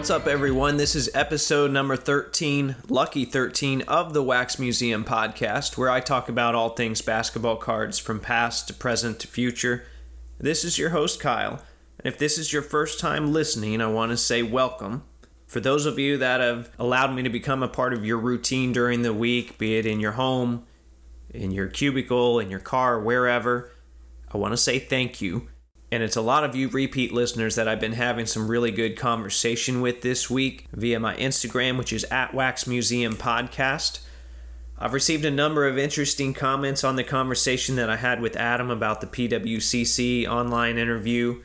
What's up, everyone? This is episode number 13, lucky 13, of the Wax Museum podcast, where I talk about all things basketball cards from past to present to future. This is your host, Kyle. And if this is your first time listening, I want to say welcome. For those of you that have allowed me to become a part of your routine during the week, be it in your home, in your cubicle, in your car, wherever, I want to say thank you. And it's a lot of you repeat listeners that I've been having some really good conversation with this week via my Instagram, which is at Wax Museum Podcast. I've received a number of interesting comments on the conversation that I had with Adam about the PWCC online interview.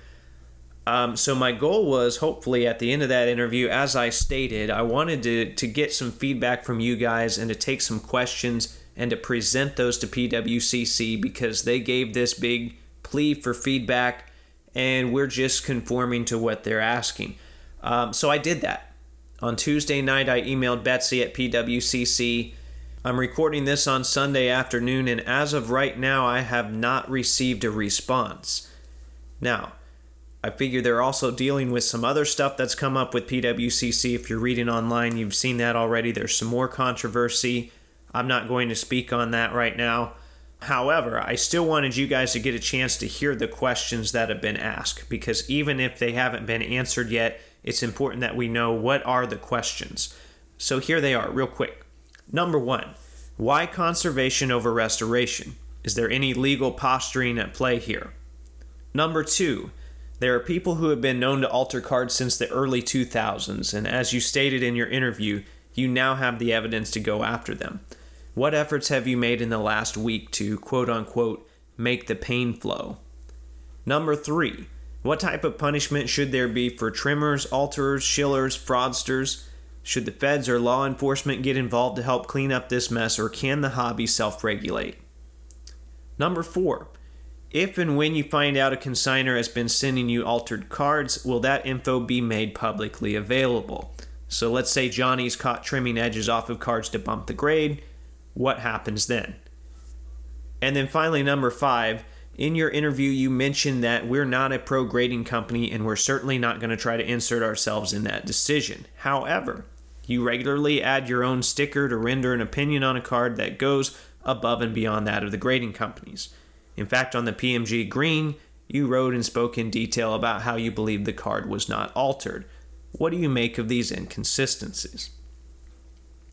Um, so my goal was hopefully at the end of that interview, as I stated, I wanted to to get some feedback from you guys and to take some questions and to present those to PWCC because they gave this big plea for feedback and we're just conforming to what they're asking. Um, so I did that. On Tuesday night, I emailed Betsy at PWCC. I'm recording this on Sunday afternoon, and as of right now, I have not received a response. Now, I figure they're also dealing with some other stuff that's come up with PWCC. If you're reading online, you've seen that already. There's some more controversy. I'm not going to speak on that right now. However, I still wanted you guys to get a chance to hear the questions that have been asked because even if they haven't been answered yet, it's important that we know what are the questions. So here they are, real quick. Number one, why conservation over restoration? Is there any legal posturing at play here? Number two, there are people who have been known to alter cards since the early 2000s, and as you stated in your interview, you now have the evidence to go after them. What efforts have you made in the last week to quote unquote make the pain flow? Number three, what type of punishment should there be for trimmers, alterers, shillers, fraudsters? Should the feds or law enforcement get involved to help clean up this mess, or can the hobby self regulate? Number four, if and when you find out a consigner has been sending you altered cards, will that info be made publicly available? So let's say Johnny's caught trimming edges off of cards to bump the grade what happens then? And then finally, number five, in your interview, you mentioned that we're not a pro grading company and we're certainly not going to try to insert ourselves in that decision. However, you regularly add your own sticker to render an opinion on a card that goes above and beyond that of the grading companies. In fact, on the PMG Green, you wrote and spoke in detail about how you believe the card was not altered. What do you make of these inconsistencies?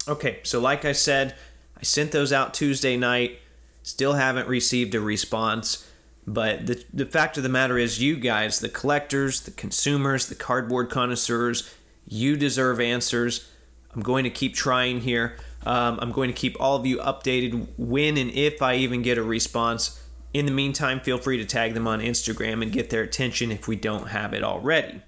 Okay, so like I said, I sent those out Tuesday night. Still haven't received a response. But the, the fact of the matter is, you guys, the collectors, the consumers, the cardboard connoisseurs, you deserve answers. I'm going to keep trying here. Um, I'm going to keep all of you updated when and if I even get a response. In the meantime, feel free to tag them on Instagram and get their attention if we don't have it already.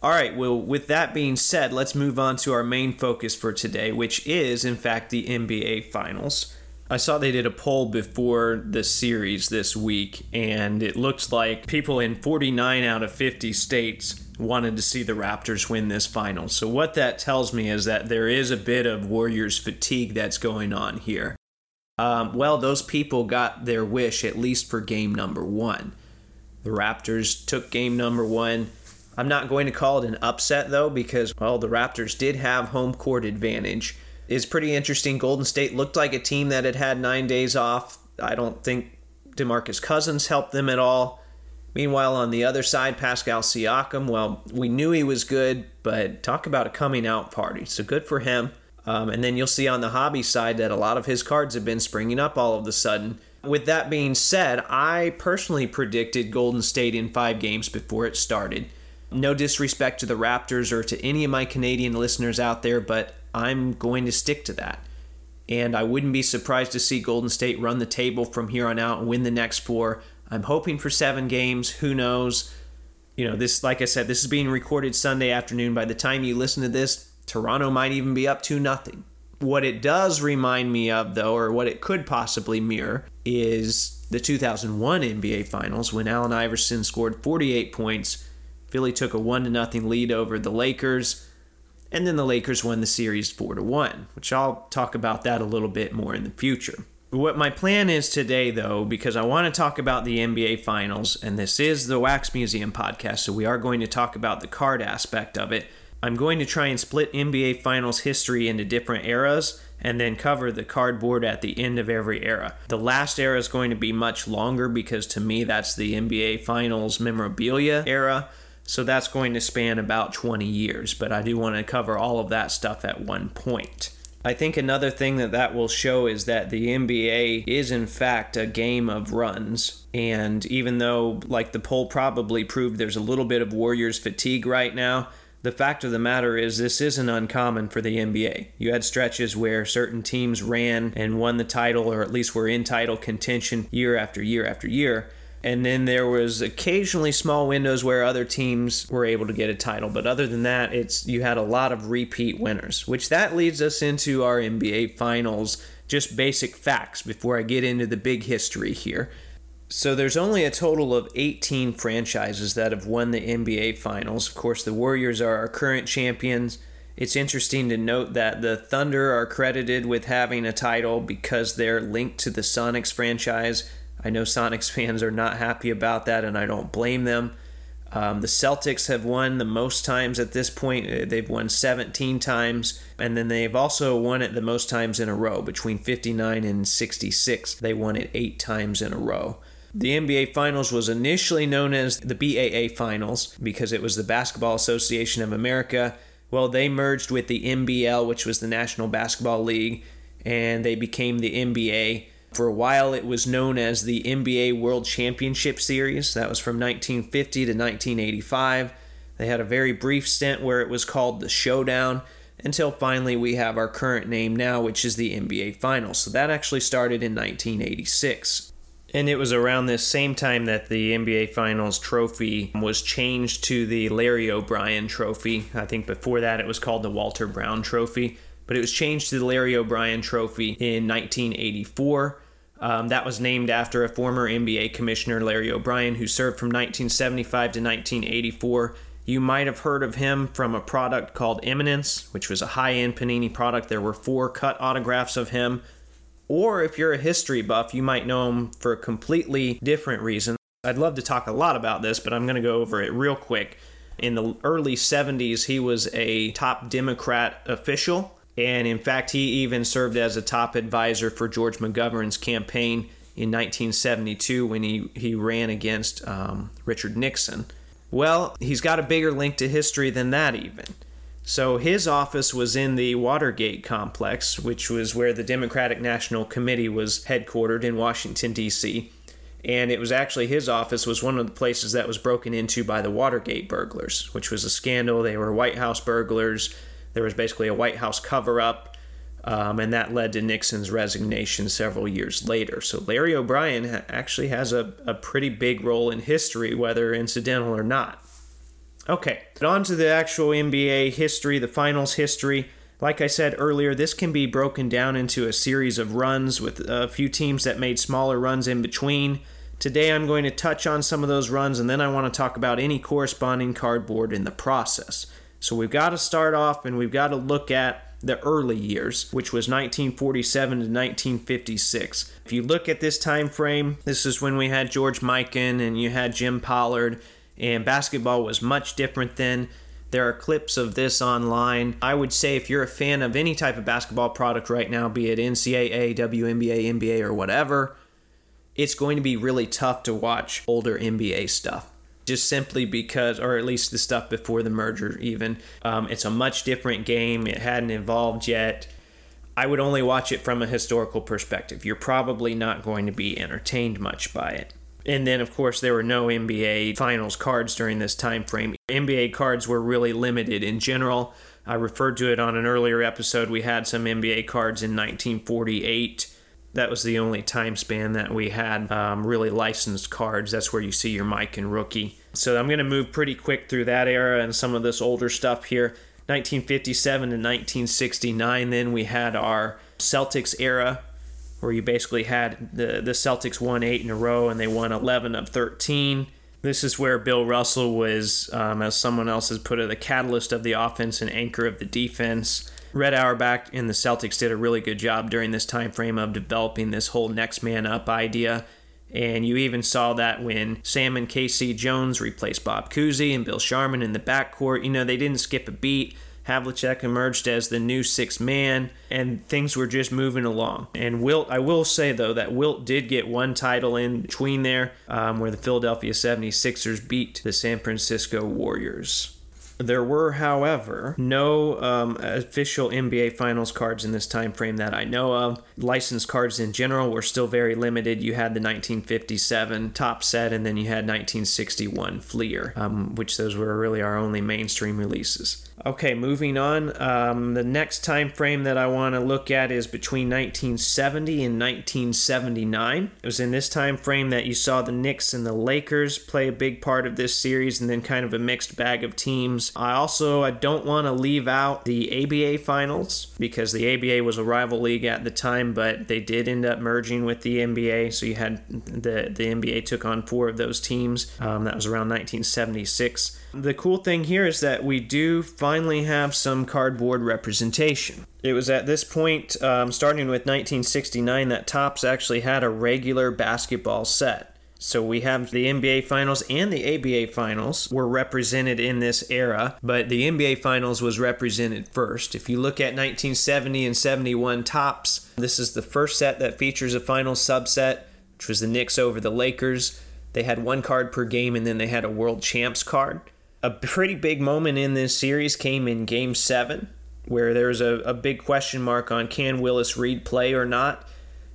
All right, well, with that being said, let's move on to our main focus for today, which is, in fact, the NBA Finals. I saw they did a poll before the series this week, and it looks like people in 49 out of 50 states wanted to see the Raptors win this final. So, what that tells me is that there is a bit of Warriors fatigue that's going on here. Um, well, those people got their wish, at least for game number one. The Raptors took game number one I'm not going to call it an upset though, because well, the Raptors did have home court advantage. It's pretty interesting. Golden State looked like a team that had had nine days off. I don't think DeMarcus Cousins helped them at all. Meanwhile, on the other side, Pascal Siakam, well, we knew he was good, but talk about a coming out party. So good for him. Um, and then you'll see on the hobby side that a lot of his cards have been springing up all of a sudden. With that being said, I personally predicted Golden State in five games before it started. No disrespect to the Raptors or to any of my Canadian listeners out there, but I'm going to stick to that. And I wouldn't be surprised to see Golden State run the table from here on out and win the next four. I'm hoping for seven games. Who knows? You know, this, like I said, this is being recorded Sunday afternoon. By the time you listen to this, Toronto might even be up to nothing. What it does remind me of, though, or what it could possibly mirror, is the 2001 NBA Finals when Allen Iverson scored 48 points Philly took a 1 to nothing lead over the Lakers, and then the Lakers won the series 4 to 1, which I'll talk about that a little bit more in the future. What my plan is today, though, because I want to talk about the NBA Finals, and this is the Wax Museum podcast, so we are going to talk about the card aspect of it. I'm going to try and split NBA Finals history into different eras and then cover the cardboard at the end of every era. The last era is going to be much longer because to me that's the NBA Finals memorabilia era. So that's going to span about 20 years, but I do want to cover all of that stuff at one point. I think another thing that that will show is that the NBA is in fact a game of runs. And even though, like the poll probably proved, there's a little bit of Warriors fatigue right now, the fact of the matter is this isn't uncommon for the NBA. You had stretches where certain teams ran and won the title or at least were in title contention year after year after year. And then there was occasionally small windows where other teams were able to get a title, but other than that, it's you had a lot of repeat winners, which that leads us into our NBA finals, just basic facts before I get into the big history here. So there's only a total of 18 franchises that have won the NBA finals. Of course, the Warriors are our current champions. It's interesting to note that the Thunder are credited with having a title because they're linked to the Sonics franchise I know Sonics fans are not happy about that, and I don't blame them. Um, the Celtics have won the most times at this point. Uh, they've won 17 times, and then they've also won it the most times in a row, between 59 and 66. They won it eight times in a row. The NBA Finals was initially known as the BAA Finals because it was the Basketball Association of America. Well, they merged with the NBL, which was the National Basketball League, and they became the NBA. For a while, it was known as the NBA World Championship Series. That was from 1950 to 1985. They had a very brief stint where it was called the Showdown until finally we have our current name now, which is the NBA Finals. So that actually started in 1986. And it was around this same time that the NBA Finals trophy was changed to the Larry O'Brien trophy. I think before that it was called the Walter Brown trophy but it was changed to the Larry O'Brien Trophy in 1984. Um, that was named after a former NBA commissioner, Larry O'Brien, who served from 1975 to 1984. You might have heard of him from a product called Eminence, which was a high end Panini product. There were four cut autographs of him. Or if you're a history buff, you might know him for a completely different reason. I'd love to talk a lot about this, but I'm going to go over it real quick. In the early 70s, he was a top Democrat official and in fact, he even served as a top advisor for George McGovern's campaign in 1972 when he, he ran against um, Richard Nixon. Well, he's got a bigger link to history than that, even. So his office was in the Watergate complex, which was where the Democratic National Committee was headquartered in Washington, D.C. And it was actually his office was one of the places that was broken into by the Watergate burglars, which was a scandal. They were White House burglars there was basically a White House cover up, um, and that led to Nixon's resignation several years later. So Larry O'Brien ha- actually has a, a pretty big role in history, whether incidental or not. Okay, on to the actual NBA history, the finals history. Like I said earlier, this can be broken down into a series of runs with a few teams that made smaller runs in between. Today I'm going to touch on some of those runs and then I want to talk about any corresponding cardboard in the process. So we've got to start off and we've got to look at the early years, which was 1947 to 1956. If you look at this time frame, this is when we had George Mikan and you had Jim Pollard, and basketball was much different then. There are clips of this online. I would say if you're a fan of any type of basketball product right now, be it NCAA, WNBA, NBA, or whatever, it's going to be really tough to watch older NBA stuff just simply because, or at least the stuff before the merger, even. Um, it's a much different game. It hadn't evolved yet. I would only watch it from a historical perspective. You're probably not going to be entertained much by it. And then, of course, there were no NBA Finals cards during this time frame. NBA cards were really limited in general. I referred to it on an earlier episode. We had some NBA cards in 1948 that was the only time span that we had um, really licensed cards. That's where you see your Mikan rookie. So I'm going to move pretty quick through that era and some of this older stuff here. 1957 to 1969, then we had our Celtics era, where you basically had the, the Celtics won eight in a row and they won 11 of 13. This is where Bill Russell was, um, as someone else has put it, the catalyst of the offense and anchor of the defense. Red Auerbach and the Celtics did a really good job during this time frame of developing this whole next man up idea. And you even saw that when Sam and K.C. Jones replaced Bob Cousy and Bill Sharman in the backcourt. You know, they didn't skip a beat. Havlicek emerged as the new sixth man, and things were just moving along. And Wilt, I will say though, that Wilt did get one title in between there, um, where the Philadelphia 76ers beat the San Francisco Warriors. There were, however, no um, official NBA Finals cards in this time frame that I know of. Licensed cards in general were still very limited. You had the 1957 Topps set, and then you had 1961 Fleer, um, which those were really our only mainstream releases. Okay, moving on. Um, the next time frame that I want to look at is between 1970 and 1979. It was in this time frame that you saw the Knicks and the Lakers play a big part of this series, and then kind of a mixed bag of teams. I also I don't want to leave out the ABA finals because the ABA was a rival league at the time, but they did end up merging with the NBA. So you had the the NBA took on four of those teams. Um, that was around 1976. The cool thing here is that we do finally have some cardboard representation. It was at this point, um, starting with 1969, that Topps actually had a regular basketball set. So we have the NBA Finals and the ABA Finals were represented in this era, but the NBA Finals was represented first. If you look at 1970 and 71 Topps, this is the first set that features a final subset, which was the Knicks over the Lakers. They had one card per game and then they had a World Champs card a pretty big moment in this series came in game seven, where there was a, a big question mark on can Willis Reed play or not.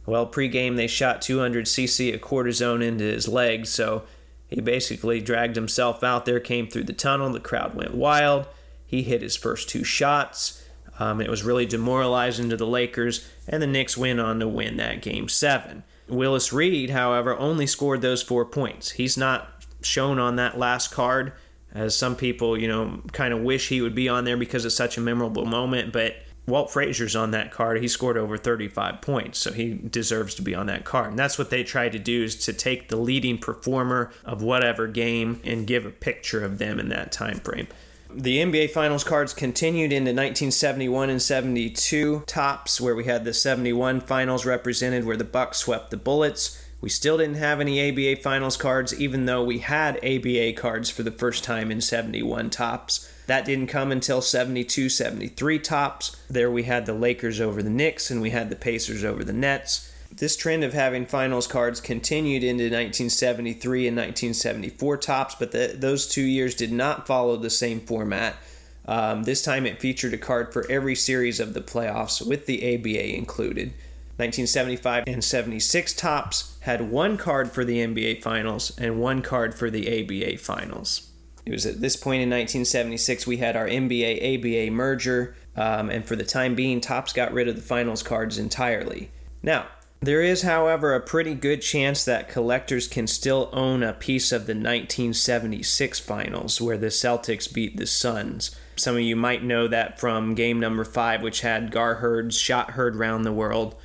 Well, pregame, they shot 200 cc of cortisone into his leg, so he basically dragged himself out there, came through the tunnel. The crowd went wild. He hit his first two shots. Um, it was really demoralizing to the Lakers, and the Knicks went on to win that game seven. Willis Reed, however, only scored those four points. He's not shown on that last card as some people, you know, kind of wish he would be on there because it's such a memorable moment. But Walt Frazier's on that card. He scored over 35 points, so he deserves to be on that card. And that's what they tried to do is to take the leading performer of whatever game and give a picture of them in that time frame. The NBA Finals cards continued into 1971 and 72 Topps, where we had the 71 Finals represented, where the Bucks swept the Bullets. We still didn't have any ABA finals cards, even though we had ABA cards for the first time in 71 Topps. That didn't come until 72 73 Topps. There we had the Lakers over the Knicks and we had the Pacers over the Nets. This trend of having finals cards continued into 1973 and 1974 Topps, but the, those two years did not follow the same format. Um, this time it featured a card for every series of the playoffs, with the ABA included. 1975 and 76 Topps had one card for the NBA Finals and one card for the ABA Finals. It was at this point in 1976 we had our NBA ABA merger, um, and for the time being, Topps got rid of the finals cards entirely. Now, there is, however, a pretty good chance that collectors can still own a piece of the 1976 finals where the Celtics beat the Suns. Some of you might know that from game number five, which had Gar Heard's shot heard round the world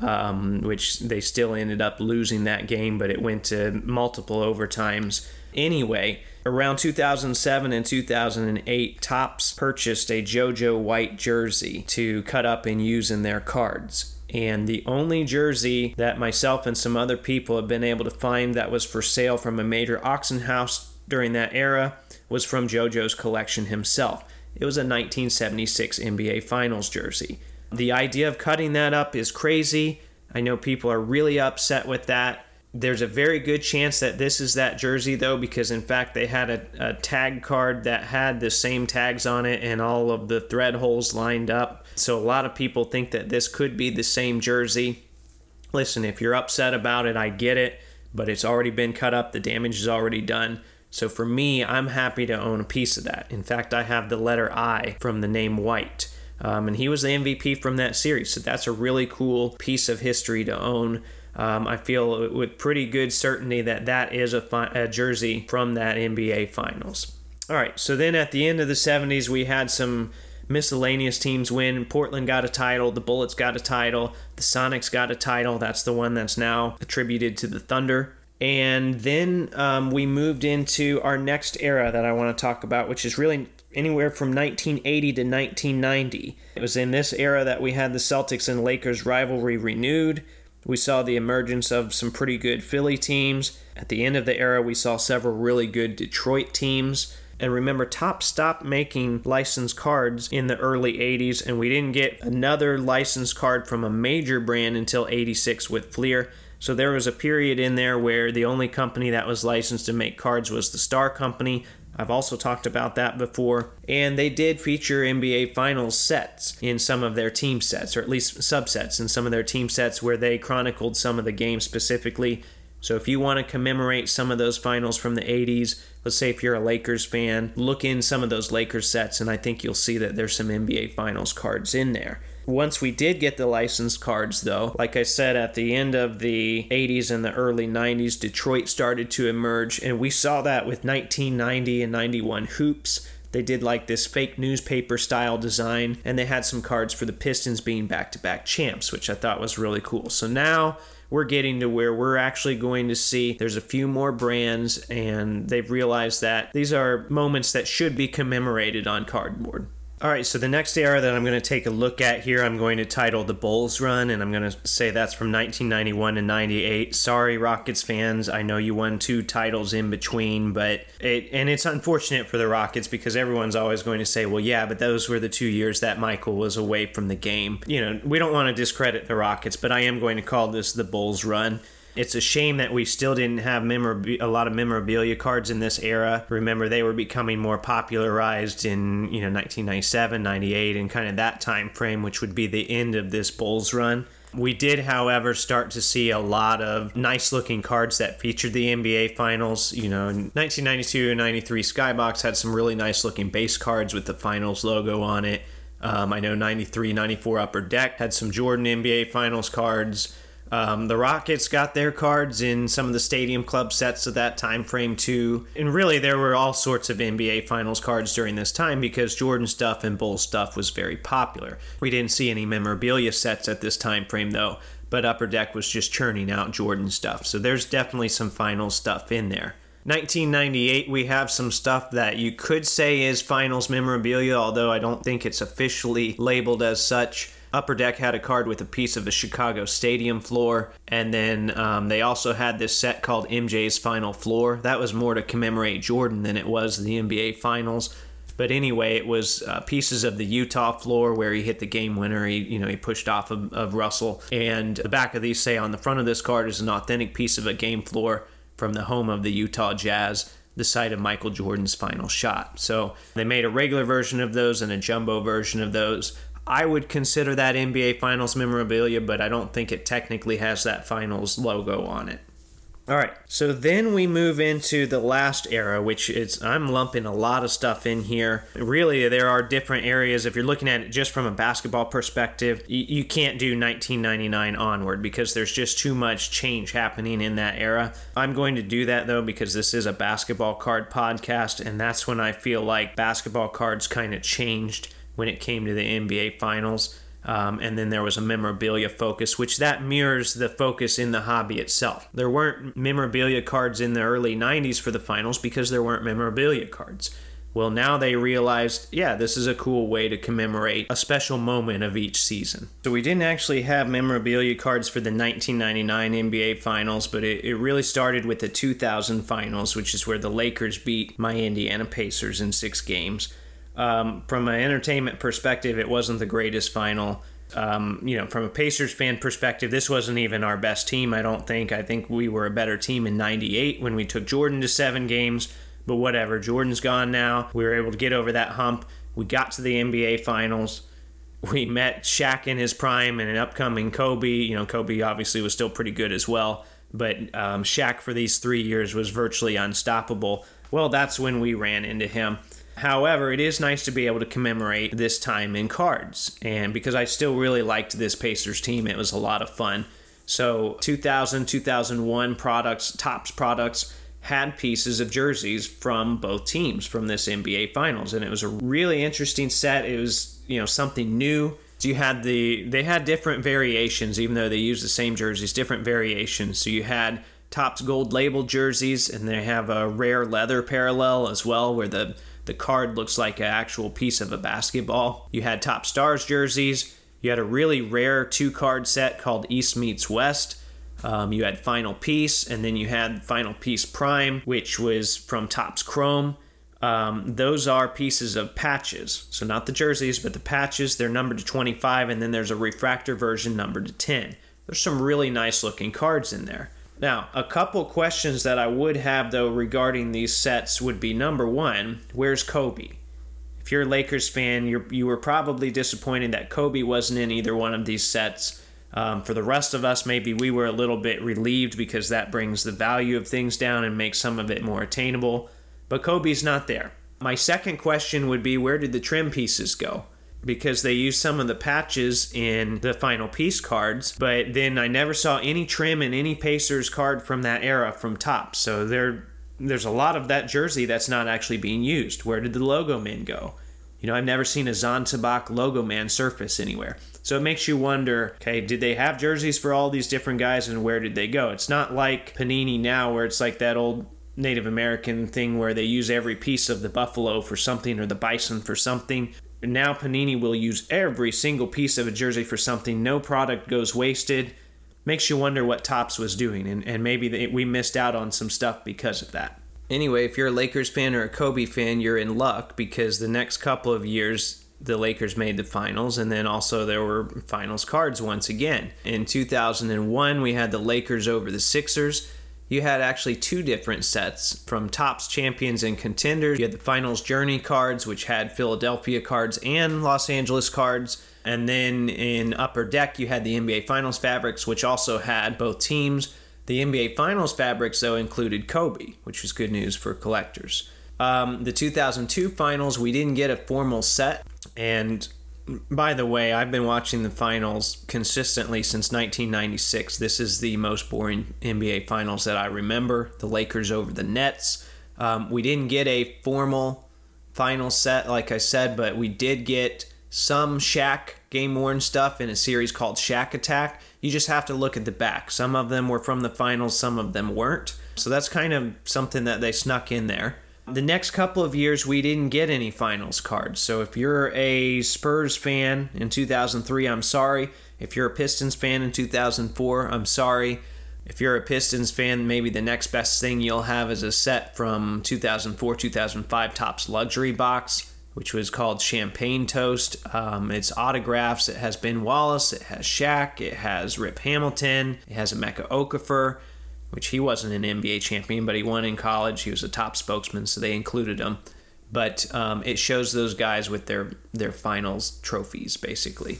um, which they still ended up losing that game, but it went to multiple overtimes. Anyway, around 2007 and 2008, Topps purchased a JoJo White jersey to cut up and use in their cards. And the only jersey that myself and some other people have been able to find that was for sale from a major auction house during that era was from JoJo's collection himself. It was a 1976 NBA Finals jersey. The idea of cutting that up is crazy. I know people are really upset with that. There's a very good chance that this is that jersey, though, because in fact they had a, a, tag card that had the same tags on it and all of the thread holes lined up. So a lot of people think that this could be the same jersey. Listen, if you're upset about it, I get it, but it's already been cut up, the damage is already done. So for me, I'm happy to own a piece of that. In fact, I have the letter I from the name White. Um, and he was the MVP from that series. So that's a really cool piece of history to own. Um, I feel with pretty good certainty that that is a, fi- a jersey from that NBA Finals. All right, so then at the end of the 70s, we had some miscellaneous teams win. Portland got a title, the Bullets got a title, the Sonics got a title. That's the one that's now attributed to the Thunder. And then um, we moved into our next era that I want to talk about, which is really anywhere from 1980 to 1990. It was in this era that we had the Celtics and Lakers rivalry renewed. We saw the emergence of some pretty good Philly teams. At the end of the era, we saw several really good Detroit teams. And remember, Topps stopped making licensed cards in the early 80s, and we didn't get another licensed card from a major brand until 86 with Fleer. So there was a period in there where the only company that was licensed to make cards was the Star Company. I've also talked about that before. And they did feature NBA Finals sets in some of their team sets, or at least subsets in some of their team sets where they chronicled some of the games specifically. So if you want to commemorate some of those finals from the 80s, let's say if you're a Lakers fan, look in some of those Lakers sets, and I think you'll see that there's some NBA Finals cards in there. Once we did get the license cards, though, like I said, at the end of the 80s and the early 90s, Detroit started to emerge, and we saw that with 1990 and 91 hoops. They did like this fake newspaper style design, and they had some cards for the Pistons being back to back champs, which I thought was really cool. So now we're getting to where we're actually going to see there's a few more brands and they've realized that these are moments that should be commemorated on cardboard. All right, so the next era that I'm going to take a look at here, I'm going to title the Bulls Run, and I'm going to say that's from 1991 to 98. Sorry, Rockets fans, I know you won two titles in between, but it and it's unfortunate for the Rockets because everyone's always going to say, well, yeah, but those were the two years that Michael was away from the game. You know, we don't want to discredit the Rockets, but I am going to call this the Bulls Run. It's a shame that we still didn't have memorab- a lot of memorabilia cards in this era. Remember, they were becoming more popularized in you know 1997, 98, and kind of that time frame, which would be the end of this Bulls run. We did, however, start to see a lot of nice looking cards that featured the NBA Finals. You know, in 1992 and 93, Skybox had some really nice looking base cards with the Finals logo on it. Um, I know 93, 94 Upper Deck had some Jordan NBA Finals cards. Um, the Rockets got their cards in some of the Stadium Club sets of that time frame too, and really there were all sorts of NBA Finals cards during this time because Jordan stuff and Bull stuff was very popular. We didn't see any memorabilia sets at this time frame though, but Upper Deck was just churning out Jordan stuff, so there's definitely some Finals stuff in there. 1998, we have some stuff that you could say is finals memorabilia, although I don't think it's officially labeled as such. Upper Deck had a card with a piece of the Chicago Stadium floor, and then um, they also had this set called MJ's Final Floor. That was more to commemorate Jordan than it was the NBA Finals. But anyway, it was uh, pieces of the Utah floor where he hit the game winner. He, you know, he pushed off of, of Russell. And the back of these say on the front of this card is an authentic piece of a game floor from the home of the Utah Jazz the site of Michael Jordan's final shot. So they made a regular version of those and a jumbo version of those. I would consider that NBA Finals memorabilia, but I don't think it technically has that Finals logo on it. All right, so then we move into the last era, which is I'm lumping a lot of stuff in here. Really, there are different areas. If you're looking at it just from a basketball perspective, you, can't do 1999 onward because there's just too much change happening in that era. I'm going to do that though because this is a basketball card podcast, and that's when I feel like basketball cards kind of changed when it came to the NBA Finals. Um, and then there was a memorabilia focus, which that mirrors the focus in the hobby itself. There weren't memorabilia cards in the early 90s for the finals because there weren't memorabilia cards. Well, now they realized, yeah, this is a cool way to commemorate a special moment of each season. So we didn't actually have memorabilia cards for the 1999 NBA Finals, but it, it really started with the 2000 Finals, which is where the Lakers beat my Indiana Pacers in six games. Um, from an entertainment perspective, it wasn't the greatest final. Um, you know, from a Pacers fan perspective, this wasn't even our best team, I don't think. I think we were a better team in 98 when we took Jordan to seven games, but whatever. Jordan's gone now. We were able to get over that hump. We got to the NBA Finals. We met Shaq in his prime and an upcoming Kobe. You know, Kobe obviously was still pretty good as well, but um, Shaq for these three years was virtually unstoppable. Well, that's when we ran into him. However, it is nice to be able to commemorate this time in cards. And because I still really liked this Pacers team, it was a lot of fun. So 2000, 2001 products, Topps products, had pieces of jerseys from both teams from this NBA Finals, and it was a really interesting set. It was you know something new. So you had the they had different variations, even though they used the same jerseys, different variations. So you had Topps gold label jerseys, and they have a rare leather parallel as well, where the the card looks like an actual piece of a basketball. You had Topps Stars jerseys. You had a really rare two card set called East Meets West. Um, you had Final Piece, and then you had Final Piece Prime, which was from Topps Chrome. Um, those are pieces of patches. So, not the jerseys, but the patches. They're numbered to 25, and then there's a refractor version numbered to 10. There's some really nice looking cards in there. Now, a couple questions that I would have though regarding these sets would be number one, where's Kobe? If you're a Lakers fan, you you were probably disappointed that Kobe wasn't in either one of these sets. Um, for the rest of us, maybe we were a little bit relieved because that brings the value of things down and makes some of it more attainable. But Kobe's not there. My second question would be where did the trim pieces go? Because they used some of the patches in the final piece cards, but then I never saw any trim in any Pacers card from that era from Topps. So there, there's a lot of that jersey that's not actually being used. Where did the logo men go? You know, I've never seen a Zanzibar logo man surface anywhere. So it makes you wonder, okay, did they have jerseys for all these different guys and where did they go? It's not like Panini now where it's like that old Native American thing where they use every piece of the buffalo for something or the bison for something. Now Panini will use every single piece of a jersey for something. No product goes wasted. Makes you wonder what Topps was doing, and, and maybe they, we missed out on some stuff because of that. Anyway, if you're a Lakers fan or a Kobe fan, you're in luck because the next couple of years the Lakers made the finals, and then also there were finals cards once again. In 2001, we had the Lakers over the Sixers. You had actually two different sets from Topps champions and contenders. You had the finals journey cards, which had Philadelphia cards and Los Angeles cards. And then in Upper Deck, you had the NBA Finals fabrics, which also had both teams. The NBA Finals fabrics, though, included Kobe, which was good news for collectors. Um, the 2002 finals, we didn't get a formal set. And by the way, I've been watching the finals consistently since 1996. This is the most boring NBA finals that I remember. The Lakers over the Nets. Um, we didn't get a formal final set, like I said, but we did get some Shaq game worn stuff in a series called Shaq Attack. You just have to look at the back. Some of them were from the finals, some of them weren't. So that's kind of something that they snuck in there. The next couple of years, we didn't get any finals cards. So if you're a Spurs fan in 2003, I'm sorry. If you're a Pistons fan in 2004, I'm sorry. If you're a Pistons fan, maybe the next best thing you'll have is a set from 2004 2005 Topps Luxury Box which was called Champagne Toast. Um, it's autographs. It has Ben Wallace. It has Shaq. It has Rip Hamilton. It has Emeka Okafor, which he wasn't an NBA champion, but he won in college. He was a top spokesman, so they included him. But um, it shows those guys with their their finals trophies, basically.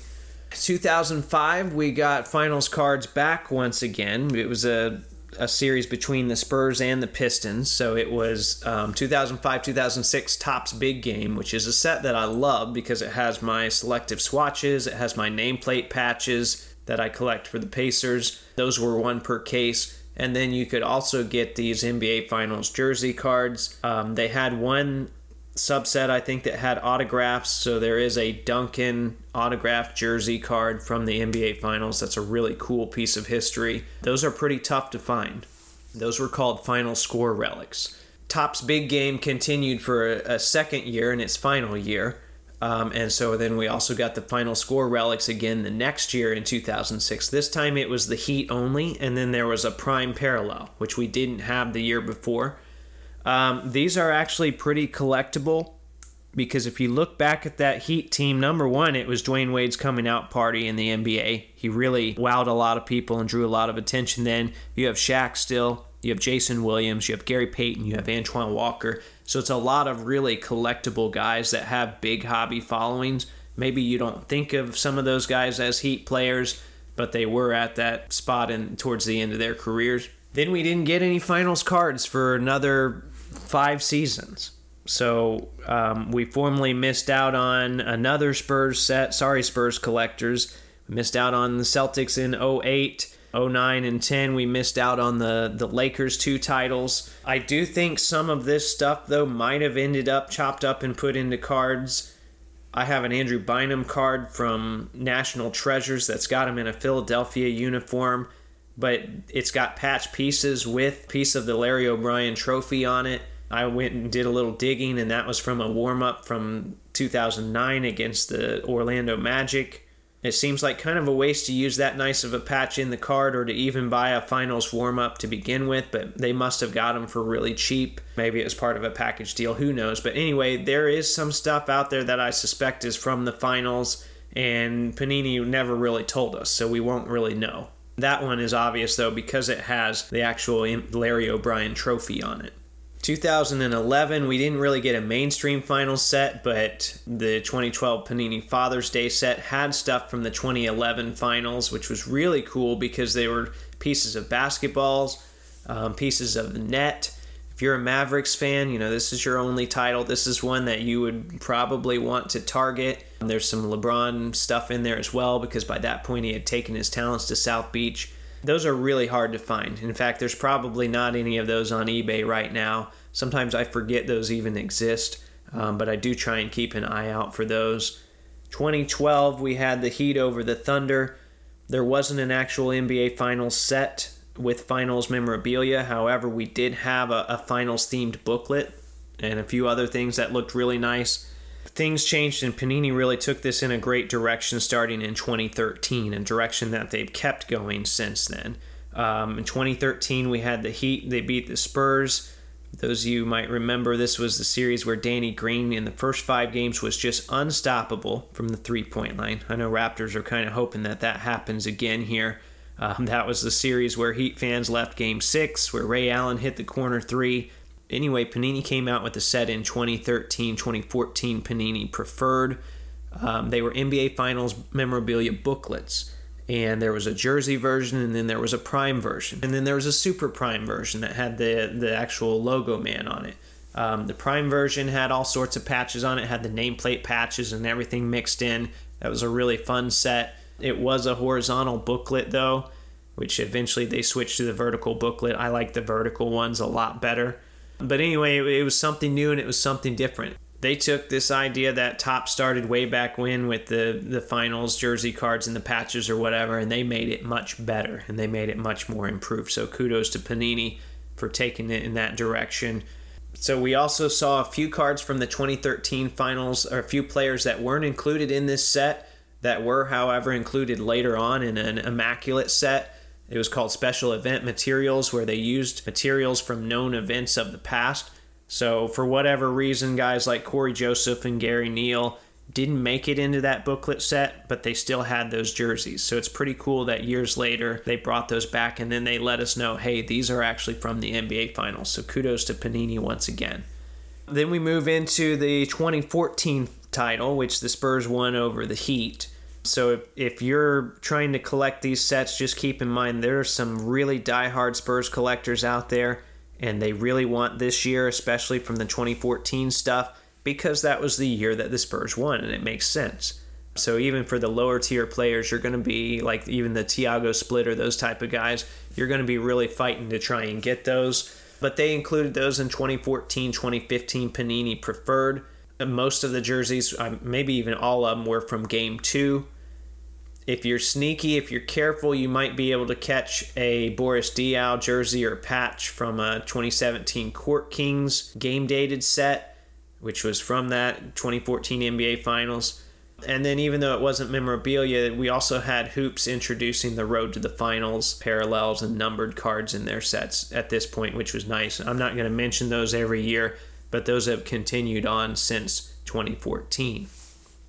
2005, we got finals cards back once again. It was a a series between the Spurs and the Pistons. So it was um, 2005 2006 Topps Big Game, which is a set that I love because it has my selective swatches, it has my nameplate patches that I collect for the Pacers. Those were one per case. And then you could also get these NBA Finals jersey cards. Um, they had one subset, I think, that had autographs. So there is a Duncan autographed jersey card from the NBA Finals. That's a really cool piece of history. Those are pretty tough to find. Those were called final score relics. Topps big game continued for a, second year in its final year. Um, and so then we also got the final score relics again the next year in 2006. This time it was the Heat only, and then there was a prime parallel, which we didn't have the year before. Um, these are actually pretty collectible because if you look back at that Heat team, number one, it was Dwyane Wade's coming out party in the NBA. He really wowed a lot of people and drew a lot of attention then. You have Shaq still, you have Jason Williams, you have Gary Payton, you have Antoine Walker. So it's a lot of really collectible guys that have big hobby followings. Maybe you don't think of some of those guys as Heat players, but they were at that spot in towards the end of their careers. Then we didn't get any finals cards for another five seasons. So um, we formally missed out on another Spurs set. Sorry, Spurs collectors. Missed out on the Celtics in 08, 09, and 10. We missed out on the, the Lakers two titles. I do think some of this stuff, though, might have ended up chopped up and put into cards. I have an Andrew Bynum card from National Treasures that's got him in a Philadelphia uniform, but it's got patch pieces with piece of the Larry O'Brien trophy on it. I went and did a little digging, and that was from a warm up from 2009 against the Orlando Magic. It seems like kind of a waste to use that nice of a patch in the card or to even buy a finals warm up to begin with, but they must have got them for really cheap. Maybe it was part of a package deal, who knows. But anyway, there is some stuff out there that I suspect is from the finals, and Panini never really told us, so we won't really know. That one is obvious though because it has the actual Larry O'Brien trophy on it. 2011, we didn't really get a mainstream final set, but the 2012 Panini Father's Day set had stuff from the 2011 finals, which was really cool because they were pieces of basketballs, um, pieces of the net. If you're a Mavericks fan, you know, this is your only title. This is one that you would probably want to target. There's some LeBron stuff in there as well because by that point he had taken his talents to South Beach those are really hard to find. In fact, there's probably not any of those on eBay right now. Sometimes I forget those even exist, um, but I do try and keep an eye out for those. 2012, we had the Heat over the Thunder. There wasn't an actual NBA Finals set with Finals memorabilia. However, we did have a, a Finals themed booklet and a few other things that looked really nice things changed and Panini really took this in a great direction starting in 2013, a direction that they've kept going since then. Um, in 2013, we had the Heat, they beat the Spurs. Those of you might remember this was the series where Danny Green in the first five games was just unstoppable from the three point line. I know Raptors are kind of hoping that that happens again here. Um, that was the series where Heat fans left game six, where Ray Allen hit the corner three anyway, Panini came out with a set in 2013, 2014 Panini Preferred. Um, they were NBA Finals memorabilia booklets. And there was a jersey version, and then there was a prime version. And then there was a super prime version that had the, the actual logo man on it. Um, the prime version had all sorts of patches on it, had the nameplate patches and everything mixed in. That was a really fun set. It was a horizontal booklet, though, which eventually they switched to the vertical booklet. I like the vertical ones a lot better. But anyway, it was something new and it was something different. They took this idea that Topps started way back when with the, the finals jersey cards and the patches or whatever, and they made it much better and they made it much more improved. So kudos to Panini for taking it in that direction. So we also saw a few cards from the 2013 finals, or a few players that weren't included in this set that were, however, included later on in an immaculate set. It was called Special Event Materials, where they used materials from known events of the past. So, for whatever reason, guys like Cory Joseph and Gary Neal didn't make it into that booklet set, but they still had those jerseys. So, it's pretty cool that years later they brought those back and then they let us know hey, these are actually from the NBA Finals. So, kudos to Panini once again. Then we move into the 2014 title, which the Spurs won over the Heat. So if, if you're trying to collect these sets, just keep in mind there are some really die-hard Spurs collectors out there, and they really want this year, especially from the 2014 stuff, because that was the year that the Spurs won, and it makes sense. So even for the lower tier players, you're going to be like even the Tiago Splitter, those type of guys, you're going to be really fighting to try and get those. But they included those in 2014, 2015 Panini Preferred most of the jerseys, um, maybe even all of them, were from game two. If you're sneaky, if you're careful, you might be able to catch a Boris Diaw jersey or patch from a 2017 Court Kings game dated set, which was from that 2014 NBA Finals. And then, even though it wasn't memorabilia, we also had hoops introducing the road to the finals, parallels, and numbered cards in their sets at this point, which was nice. I'm not going to mention those every year but those have continued on since 2014.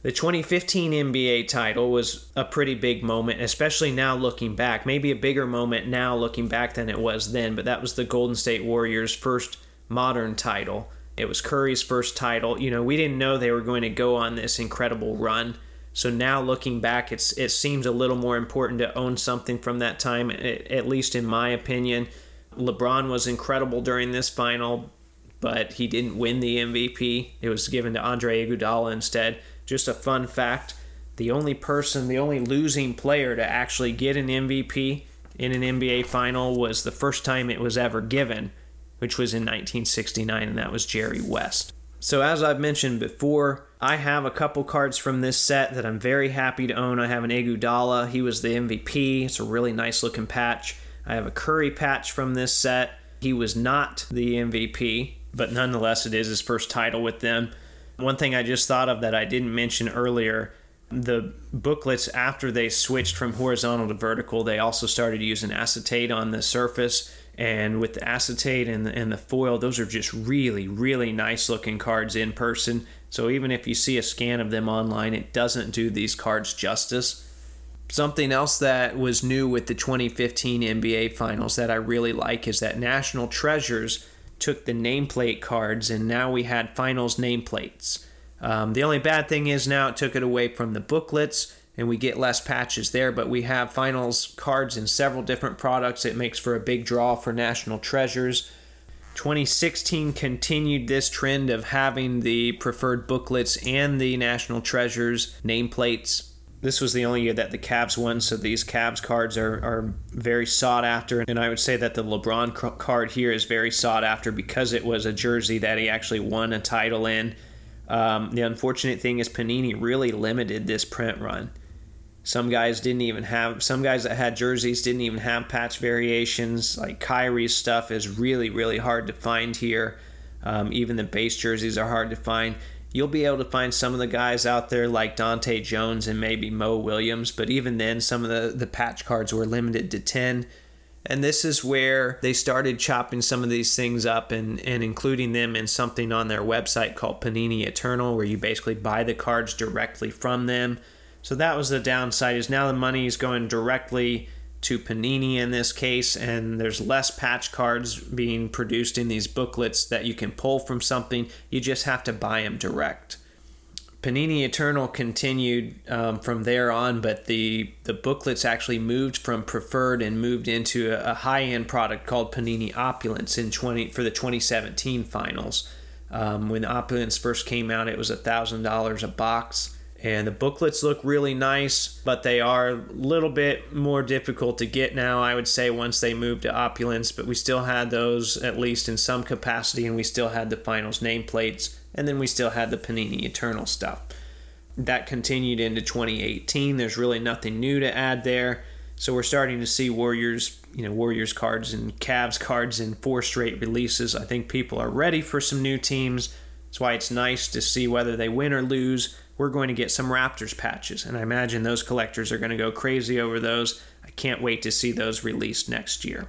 The 2015 NBA title was a pretty big moment, especially now looking back. Maybe a bigger moment now looking back than it was then, but that was the Golden State Warriors' first modern title. It was Curry's first title. You know, we didn't know they were going to go on this incredible run. So now looking back, it's it seems a little more important to own something from that time, at least in my opinion. LeBron was incredible during this final but he didn't win the MVP. It was given to Andre Iguodala instead. Just a fun fact: the only person, the only losing player to actually get an MVP in an NBA final was the first time it was ever given, which was in 1969, and that was Jerry West. So, as I've mentioned before, I have a couple cards from this set that I'm very happy to own. I have an Iguodala. He was the MVP. It's a really nice looking patch. I have a Curry patch from this set. He was not the MVP, but nonetheless, it is his first title with them. One thing I just thought of that I didn't mention earlier The booklets, after they switched from horizontal to vertical, they also started using acetate on the surface. And with the acetate and the, and the foil, those are just really, really nice looking cards in person. So even if you see a scan of them online, it doesn't do these cards justice. Something else that was new with the 2015 NBA Finals that I really like is that National Treasures took the nameplate cards and now we had finals nameplates. Um, the only bad thing is now it took it away from the booklets and we get less patches there, but we have finals cards in several different products. It makes for a big draw for National Treasures. 2016 continued this trend of having the preferred booklets and the National Treasures nameplates this was the only year that the Cavs won, so these Cavs cards are, are very sought after. And I would say that the LeBron card here is very sought after because it was a jersey that he actually won a title in. Um, the unfortunate thing is Panini really limited this print run. Some guys didn't even have, some guys that had jerseys didn't even have patch variations. Like Kyrie's stuff is really, really hard to find here. Um, even the base jerseys are hard to find you'll be able to find some of the guys out there like Dahntay Jones and maybe Mo Williams, but even then, some of the, the patch cards were limited to 10. And this is where they started chopping some of these things up and, and including them in something on their website called Panini Eternal, where you basically buy the cards directly from them. So that was the downside is now the money is going directly to Panini in this case, and there's less patch cards being produced in these booklets that you can pull from something. You just have to buy them direct. Panini Eternal continued um, from there on, but the the booklets actually moved from preferred and moved into a, a high end product called Panini Opulence in twenty for the 2017 finals. Um, when Opulence first came out, it was a thousand dollars a box. And the booklets look really nice, but they are a little bit more difficult to get now, I would say, once they moved to Opulence. But we still had those, at least in some capacity, and we still had the finals nameplates, and then we still had the Panini Eternal stuff. That continued into 2018. There's really nothing new to add there. So we're starting to see Warriors, you know, Warriors cards and Cavs cards in four straight releases. I think people are ready for some new teams. That's why it's nice to see whether they win or lose we're going to get some Raptors patches, and I imagine those collectors are going to go crazy over those. I can't wait to see those released next year.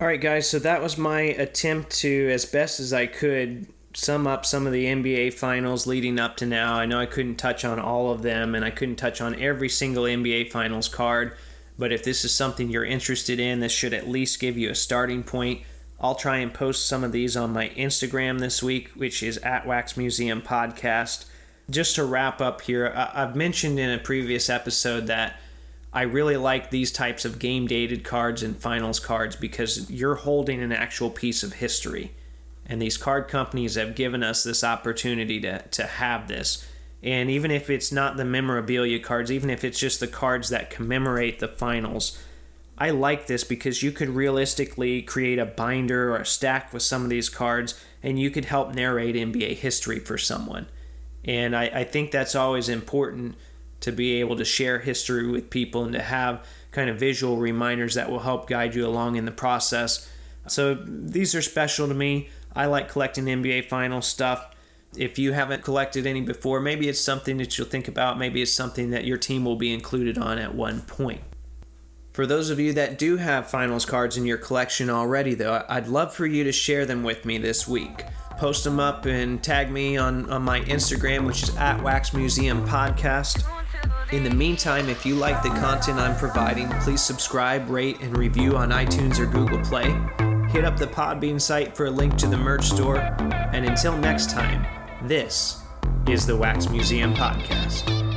All right, guys, so that was my attempt to, as best as I could, sum up some of the NBA finals leading up to now. I know I couldn't touch on all of them, and I couldn't touch on every single NBA finals card, but if this is something you're interested in, this should at least give you a starting point. I'll try and post some of these on my Instagram this week, which is at Wax Museum Podcast just to wrap up here, I've mentioned in a previous episode that I really like these types of game dated cards and finals cards because you're holding an actual piece of history. And these card companies have given us this opportunity to, to have this. And even if it's not the memorabilia cards, even if it's just the cards that commemorate the finals, I like this because you could realistically create a binder or a stack with some of these cards and you could help narrate NBA history for someone. And I, I think that's always important to be able to share history with people and to have kind of visual reminders that will help guide you along in the process. So these are special to me. I like collecting NBA final stuff. If you haven't collected any before, maybe it's something that you'll think about. Maybe it's something that your team will be included on at one point. For those of you that do have finals cards in your collection already, though, I'd love for you to share them with me this week post them up and tag me on, on my Instagram, which is at Wax Museum Podcast. In the meantime, if you like the content I'm providing, please subscribe, rate, and review on iTunes or Google Play. Hit up the Podbean site for a link to the merch store. And until next time, this is the Wax Museum Podcast.